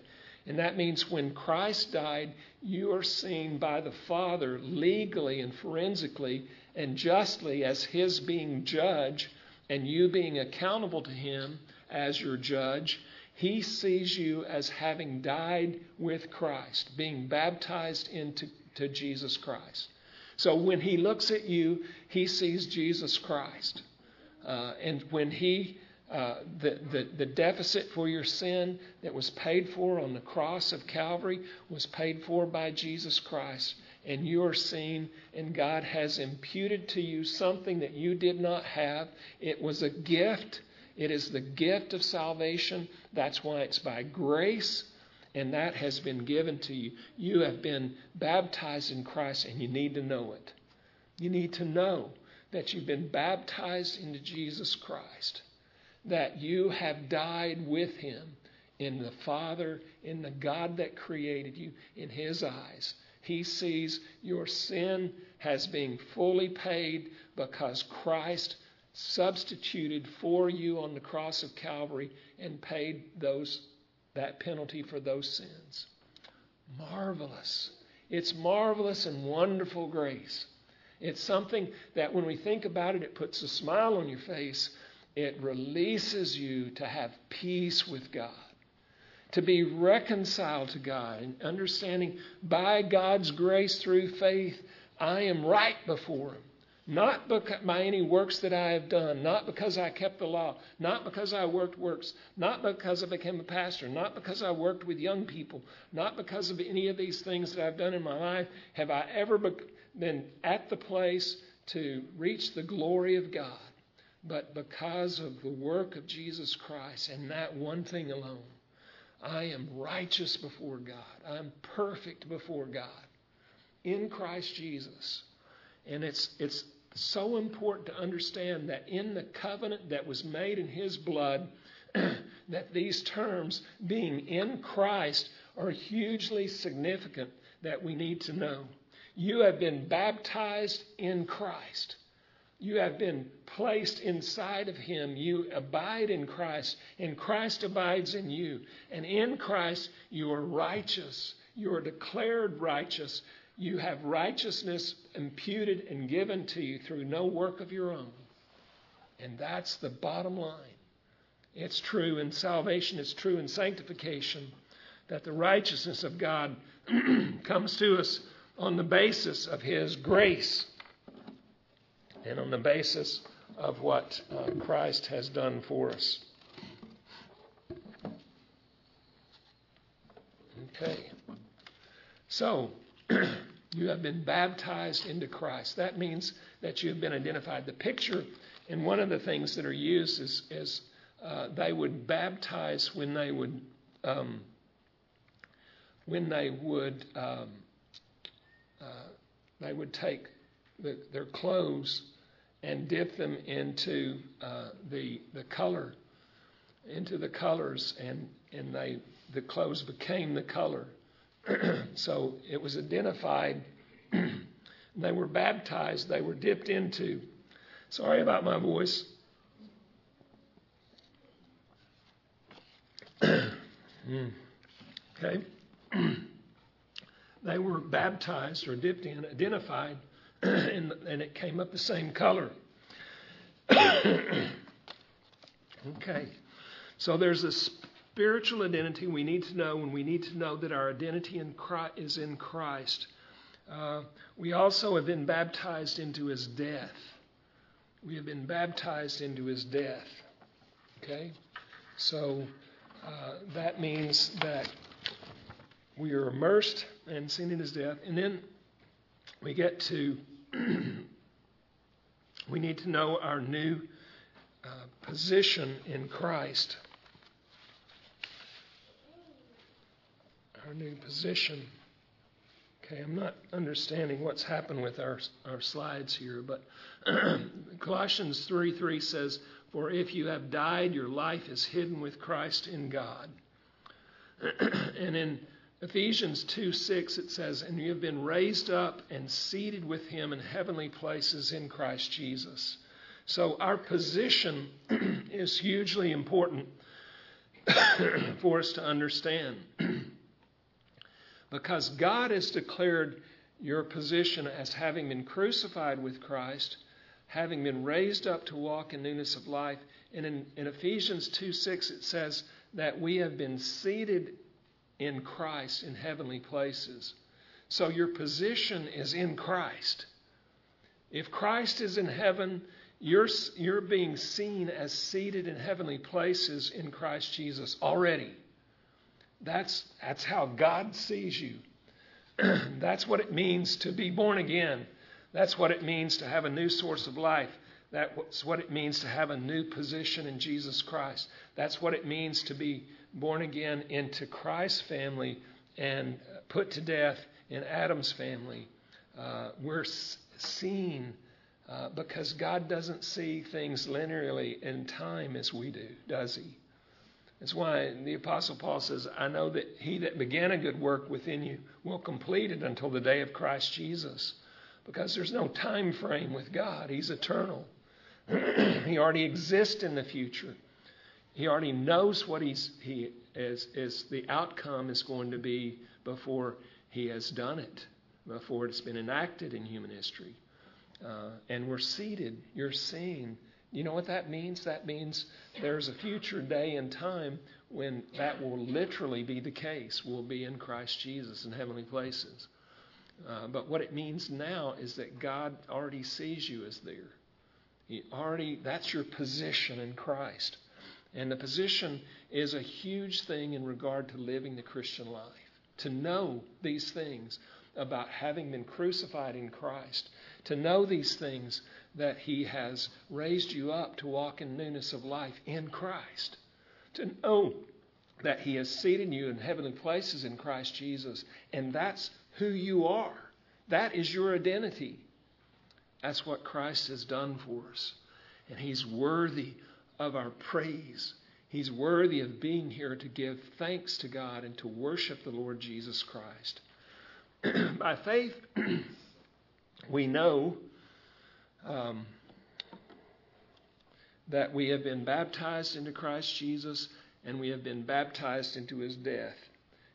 And that means when Christ died, you are seen by the Father legally and forensically and justly as His being judge and you being accountable to Him as your judge. He sees you as having died with Christ, being baptized into to Jesus Christ. So when He looks at you, He sees Jesus Christ. Uh, and when He uh, the, the, the deficit for your sin that was paid for on the cross of Calvary was paid for by Jesus Christ. And you are seen, and God has imputed to you something that you did not have. It was a gift. It is the gift of salvation. That's why it's by grace, and that has been given to you. You have been baptized in Christ, and you need to know it. You need to know that you've been baptized into Jesus Christ that you have died with him in the Father, in the God that created you, in his eyes. He sees your sin has been fully paid because Christ substituted for you on the cross of Calvary and paid those that penalty for those sins. Marvelous. It's marvelous and wonderful grace. It's something that when we think about it, it puts a smile on your face it releases you to have peace with God, to be reconciled to God, and understanding by God's grace through faith, I am right before Him. Not by any works that I have done, not because I kept the law, not because I worked works, not because I became a pastor, not because I worked with young people, not because of any of these things that I've done in my life have I ever been at the place to reach the glory of God but because of the work of Jesus Christ and that one thing alone. I am righteous before God. I'm perfect before God in Christ Jesus. And it's, it's so important to understand that in the covenant that was made in His blood, that these terms, being in Christ, are hugely significant that we need to know. You have been baptized in Christ. You have been placed inside of Him. You abide in Christ, and Christ abides in you. And in Christ, you are righteous. You are declared righteous. You have righteousness imputed and given to you through no work of your own. And that's the bottom line. It's true in salvation, it's true in sanctification that the righteousness of God comes to us on the basis of His grace and on the basis of what uh, Christ has done for us. Okay. So, you have been baptized into Christ. That means that you have been identified. The picture, and one of the things that are used is, is uh, they would baptize when they would um, when they would um, uh, they would take the, their clothes and dip them into uh, the the color, into the colors, and and they the clothes became the color. so it was identified. they were baptized. They were dipped into. Sorry about my voice. Hmm. okay. they were baptized or dipped in, identified and, and it came up the same color. okay. So there's a spiritual identity we need to know, and we need to know that our identity in Christ is in Christ. Uh, we also have been baptized into his death. We have been baptized into his death. Okay? So uh, that means that we are immersed and seen in his death. And then we get to We need to know our new uh, position in Christ. Our new position. Okay, I'm not understanding what's happened with our, our slides here, but Colossians 3 3 says, For if you have died, your life is hidden with Christ in God. and in Ephesians 2 6, it says, And you have been raised up and seated with him in heavenly places in Christ Jesus. So our position is hugely important for us to understand. because God has declared your position as having been crucified with Christ, having been raised up to walk in newness of life. And in, in Ephesians 2 6, it says that we have been seated in Christ in heavenly places. So your position is in Christ. If Christ is in heaven, you're, you're being seen as seated in heavenly places in Christ Jesus already. That's, that's how God sees you. that's what it means to be born again. That's what it means to have a new source of life. That's what it means to have a new position in Jesus Christ. That's what it means to be born again into Christ's family and put to death in Adam's family. Uh, we're seen uh, because God doesn't see things linearly in time as we do, does He? That's why the Apostle Paul says, I know that he that began a good work within you will complete it until the day of Christ Jesus. Because there's no time frame with God, He's eternal. he already exists in the future. He already knows what he's, he is, is the outcome is going to be before he has done it, before it's been enacted in human history. Uh, and we're seated. You're seen. You know what that means? That means there's a future day and time when that will literally be the case. We'll be in Christ Jesus in heavenly places. Uh, but what it means now is that God already sees you as there. He already that's your position in Christ. And the position is a huge thing in regard to living the Christian life. To know these things about having been crucified in Christ, to know these things that He has raised you up to walk in newness of life in Christ, to know that He has seated you in heavenly places in Christ Jesus, and that's who you are. That is your identity. That's what Christ has done for us. And He's worthy of our praise. He's worthy of being here to give thanks to God and to worship the Lord Jesus Christ. By faith, we know um, that we have been baptized into Christ Jesus and we have been baptized into his death.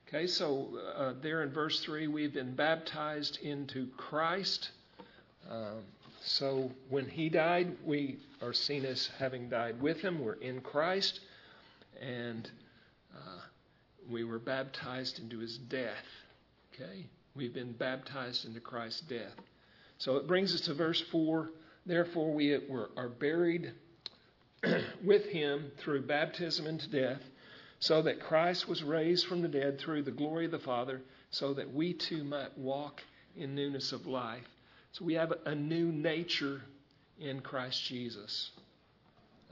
Okay, so uh, there in verse 3, we've been baptized into Christ. Um, so when he died, we are seen as having died with him. We're in Christ. And uh, we were baptized into his death. Okay? We've been baptized into Christ's death. So it brings us to verse 4. Therefore, we are buried with him through baptism into death, so that Christ was raised from the dead through the glory of the Father, so that we too might walk in newness of life. So we have a new nature in Christ Jesus.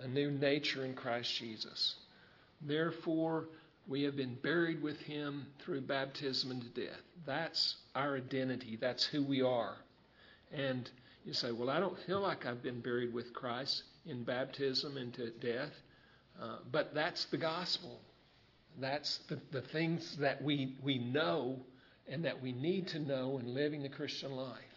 A new nature in Christ Jesus. Therefore, we have been buried with him through baptism into death. That's our identity. That's who we are. And you say, well, I don't feel like I've been buried with Christ in baptism into death. Uh, but that's the gospel. That's the, the things that we, we know and that we need to know in living the Christian life.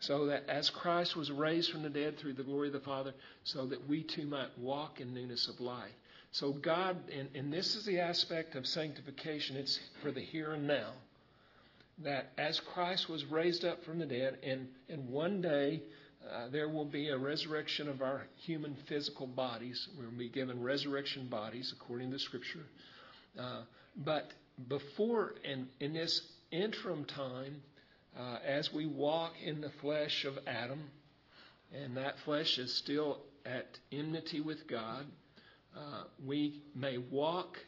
So that as Christ was raised from the dead through the glory of the Father, so that we too might walk in newness of life. So God, and, and this is the aspect of sanctification, it's for the here and now. That as Christ was raised up from the dead, and, and one day uh, there will be a resurrection of our human physical bodies. We'll be given resurrection bodies according to Scripture. Uh, but before and in this interim time, uh, as we walk in the flesh of Adam, and that flesh is still at enmity with God, uh, we may walk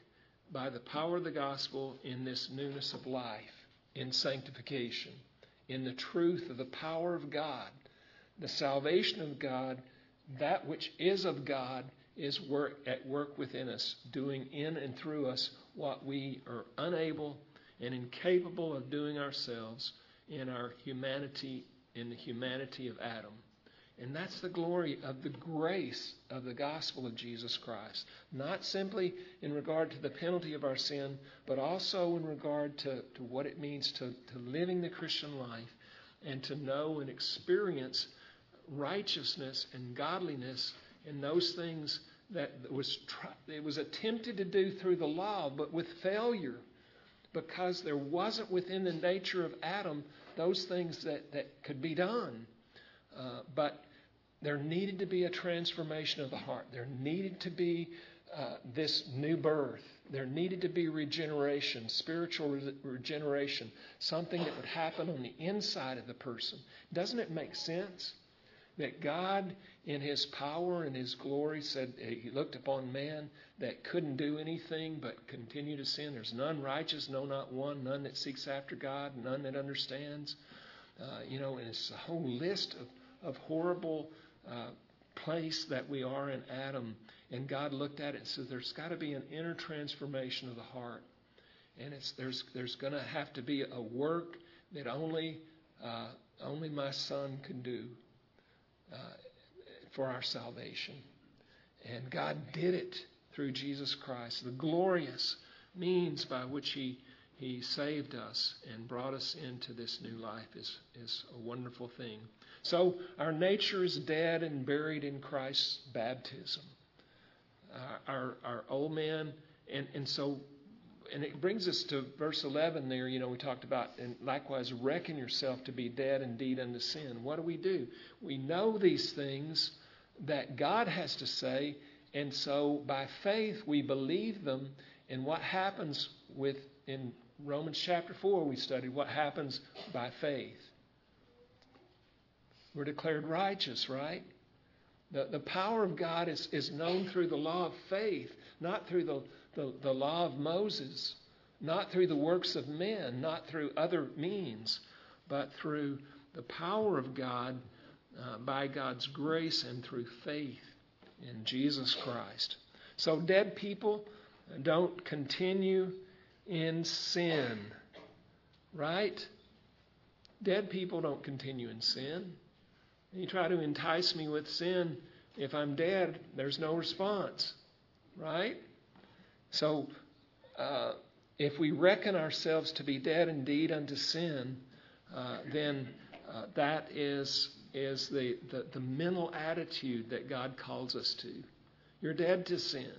by the power of the gospel in this newness of life, in sanctification, in the truth of the power of God. The salvation of God, that which is of God, is work, at work within us, doing in and through us what we are unable and incapable of doing ourselves in our humanity, in the humanity of Adam. And that's the glory of the grace of the gospel of Jesus Christ. Not simply in regard to the penalty of our sin, but also in regard to, to what it means to, to living the Christian life and to know and experience righteousness and godliness in those things that was it was attempted to do through the law, but with failure, because there wasn't within the nature of Adam those things that, that could be done. Uh, but there needed to be a transformation of the heart. There needed to be uh, this new birth. There needed to be regeneration, spiritual re- regeneration, something that would happen on the inside of the person. Doesn't it make sense that God, in His power and His glory, said He looked upon man that couldn't do anything but continue to sin? There's none righteous, no, not one, none that seeks after God, none that understands. Uh, you know, and it's a whole list of, of horrible uh, place that we are in Adam. And God looked at it and said, There's got to be an inner transformation of the heart. And it's, there's, there's going to have to be a work that only, uh, only my Son can do uh, for our salvation. And God did it through Jesus Christ, the glorious means by which He he saved us and brought us into this new life is, is a wonderful thing. So, our nature is dead and buried in Christ's baptism. Uh, our, our old man, and, and so, and it brings us to verse 11 there. You know, we talked about, and likewise, reckon yourself to be dead indeed unto sin. What do we do? We know these things that God has to say, and so by faith we believe them. And what happens with in Romans chapter 4, we studied what happens by faith. We're declared righteous, right? The, the power of God is, is known through the law of faith, not through the, the, the law of Moses, not through the works of men, not through other means, but through the power of God uh, by God's grace and through faith in Jesus Christ. So, dead people don't continue in sin. Right? Dead people don't continue in sin. You try to entice me with sin. If I'm dead, there's no response. Right? So, uh, if we reckon ourselves to be dead indeed unto sin, uh, then uh, that is, is the, the, the mental attitude that God calls us to. You're dead to sin.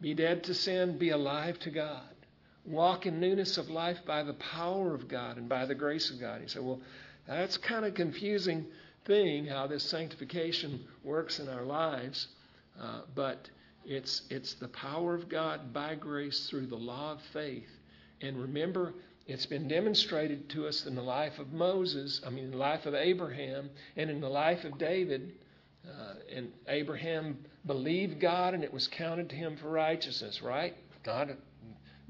Be dead to sin, be alive to God walk in newness of life by the power of God and by the grace of God. He said, well, that's kind of confusing thing how this sanctification works in our lives, uh, but it's it's the power of God by grace through the law of faith. And remember, it's been demonstrated to us in the life of Moses, I mean, in the life of Abraham, and in the life of David. Uh, and Abraham believed God, and it was counted to him for righteousness, right? God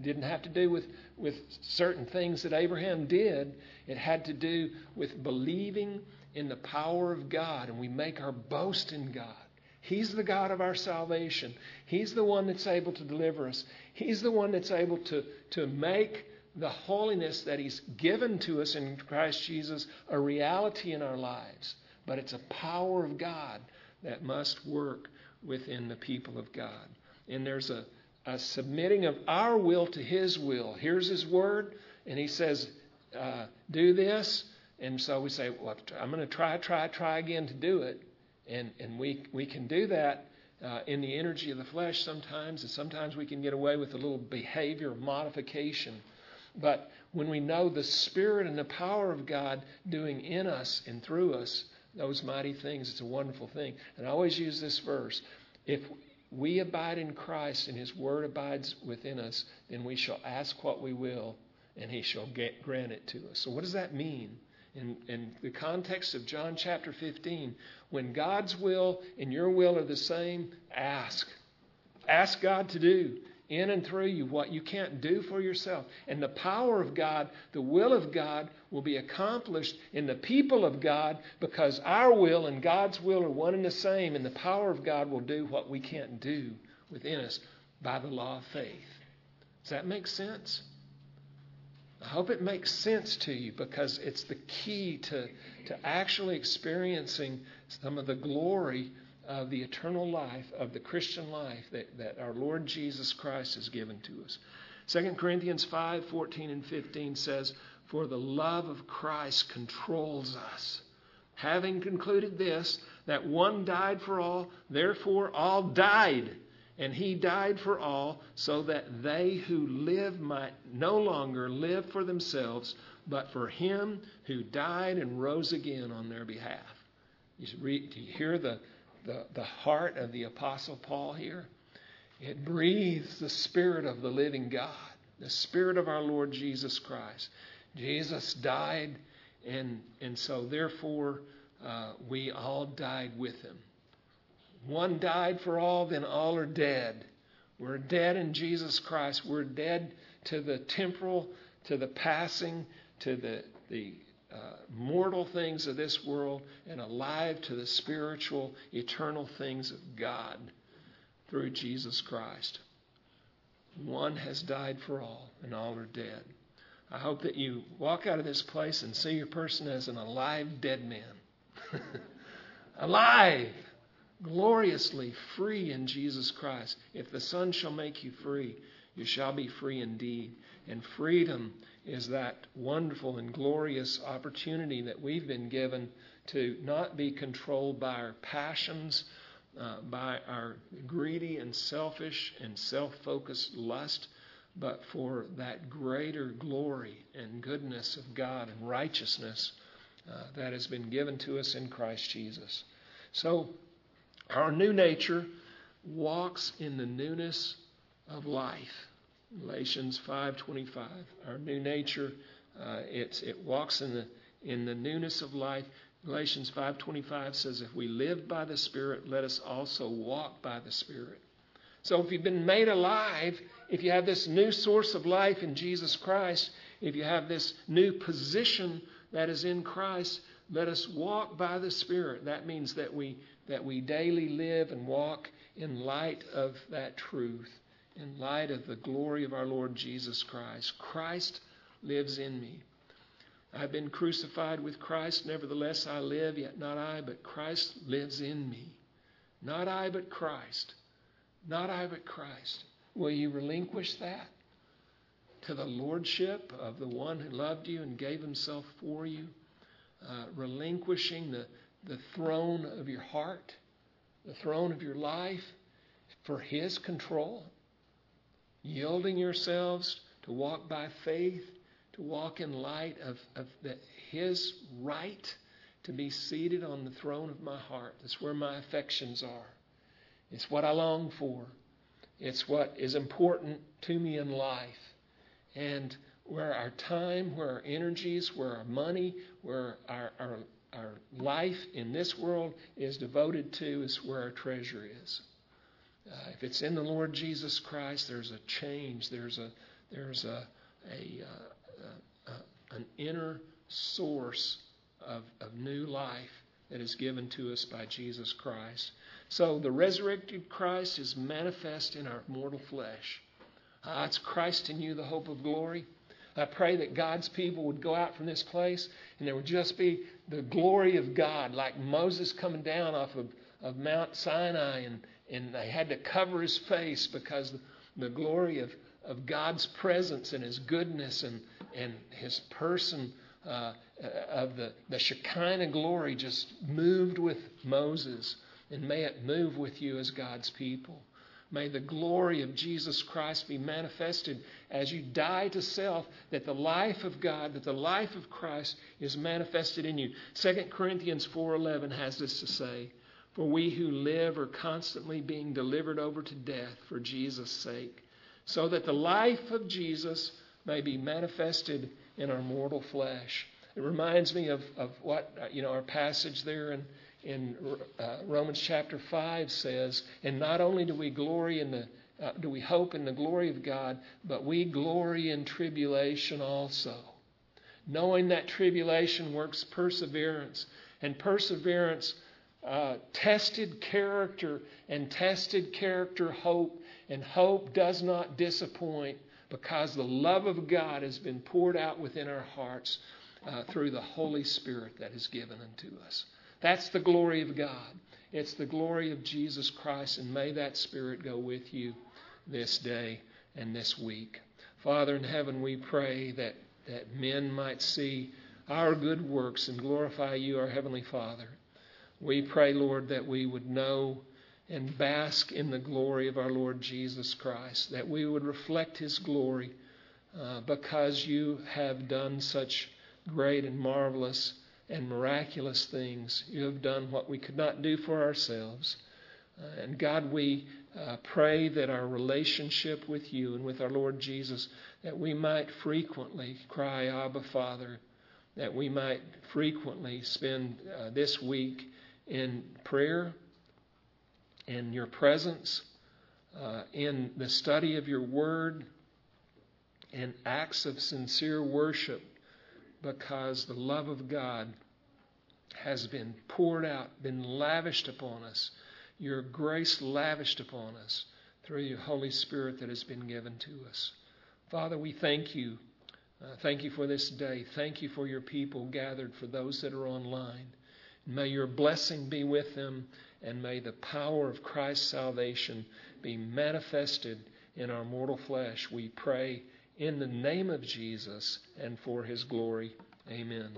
didn't have to do with, with certain things that Abraham did. It had to do with believing in the power of God, and we make our boast in God. He's the God of our salvation. He's the one that's able to deliver us. He's the one that's able to, to make the holiness that He's given to us in Christ Jesus a reality in our lives. But it's a power of God that must work within the people of God. And there's a a submitting of our will to His will. Here's His word, and He says, uh, do this. And so we say, well, I'm going to try, try, try again to do it. And, and we, we can do that uh, in the energy of the flesh sometimes, and sometimes we can get away with a little behavior modification. But when we know the Spirit and the power of God doing in us and through us those mighty things, it's a wonderful thing. And I always use this verse. If, we abide in Christ and His Word abides within us, then we shall ask what we will and He shall get, grant it to us. So, what does that mean? In, in the context of John chapter 15, when God's will and your will are the same, ask. Ask God to do. In and through you what you can't do for yourself. And the power of God, the will of God, will be accomplished in the people of God because our will and God's will are one and the same, and the power of God will do what we can't do within us by the law of faith. Does that make sense? I hope it makes sense to you because it's the key to, to actually experiencing some of the glory of the eternal life, of the Christian life that, that our Lord Jesus Christ has given to us. 2 Corinthians 5 14 and 15 says, For the love of Christ controls us. Having concluded this, that one died for all, therefore all died. And he died for all, so that they who live might no longer live for themselves, but for him who died and rose again on their behalf. You read, do you hear the, the, the heart of the Apostle Paul here? It breathes the Spirit of the living God, the Spirit of our Lord Jesus Christ. Jesus died, and, and so therefore uh, we all died with him. One died for all, then all are dead. We're dead in Jesus Christ. We're dead to the temporal, to the passing, to the, the mortal things of this world, and alive to the spiritual, eternal things of God through Jesus Christ. One has died for all, and all are dead. I hope that you walk out of this place and see your person as an alive dead man. alive! gloriously free in Jesus Christ. If the Son shall make you free, you shall be free indeed. And freedom is that wonderful and glorious opportunity that we've been given to not be controlled by our passions, uh, by our greedy and selfish and self focused lust, but for that greater glory and goodness of God and righteousness uh, that has been given to us in Christ Jesus. So, our new nature walks in the newness of life. Galatians 5:25. Our new nature, uh, it, it walks in the in the newness of life. Galatians 5:25 says, "If we live by the Spirit, let us also walk by the Spirit." So, if you've been made alive, if you have this new source of life in Jesus Christ, if you have this new position that is in Christ, let us walk by the Spirit. That means that we that we daily live and walk in light of that truth, in light of the glory of our Lord Jesus Christ. Christ lives in me. I've been crucified with Christ, nevertheless I live, yet not I, but Christ lives in me. Not I, but Christ. Not I, but Christ. Will you relinquish that to the lordship of the one who loved you and gave himself for you? Uh, relinquishing the the throne of your heart, the throne of your life for His control, yielding yourselves to walk by faith, to walk in light of, of the, His right to be seated on the throne of my heart. That's where my affections are. It's what I long for. It's what is important to me in life. And where our time, where our energies, where our money, where our, our our life in this world is devoted to is where our treasure is. Uh, if it's in the Lord Jesus Christ, there's a change. There's a there's a, a, uh, a an inner source of, of new life that is given to us by Jesus Christ. So the resurrected Christ is manifest in our mortal flesh. Uh, it's Christ in you, the hope of glory. I pray that God's people would go out from this place and there would just be the glory of God, like Moses coming down off of, of Mount Sinai, and, and they had to cover his face because the, glory of, of God's presence and his goodness and, and his person uh, of the, the Shekinah glory just moved with Moses. And may it move with you as God's people. May the glory of Jesus Christ be manifested as you die to self, that the life of God, that the life of Christ is manifested in you. 2 Corinthians 4:11 has this to say, "For we who live are constantly being delivered over to death for Jesus' sake, so that the life of Jesus may be manifested in our mortal flesh." It reminds me of, of what you know our passage there in in uh, Romans chapter 5 says, and not only do we glory in the uh, do we hope in the glory of God, but we glory in tribulation also, knowing that tribulation works perseverance, and perseverance uh, tested character, and tested character hope, and hope does not disappoint because the love of God has been poured out within our hearts uh, through the Holy Spirit that is given unto us. That's the glory of God. It's the glory of Jesus Christ, and may that Spirit go with you this day and this week. Father in heaven, we pray that, that men might see our good works and glorify you, our Heavenly Father. We pray, Lord, that we would know and bask in the glory of our Lord Jesus Christ, that we would reflect His glory uh, because you have done such great and marvelous and miraculous things. You have done what we could not do for ourselves. Uh, and God, we uh, pray that our relationship with you and with our Lord Jesus, that we might frequently cry, Abba, Father, that we might frequently spend uh, this week in prayer, in your presence, uh, in the study of your word, in acts of sincere worship, because the love of God has been poured out, been lavished upon us your grace lavished upon us through your Holy Spirit that has been given to us. Father, we thank you. Uh, thank you for this day. Thank you for your people gathered, for those that are online. May your blessing be with them, and may the power of Christ's salvation be manifested in our mortal flesh. We pray in the name of Jesus and for his glory. Amen.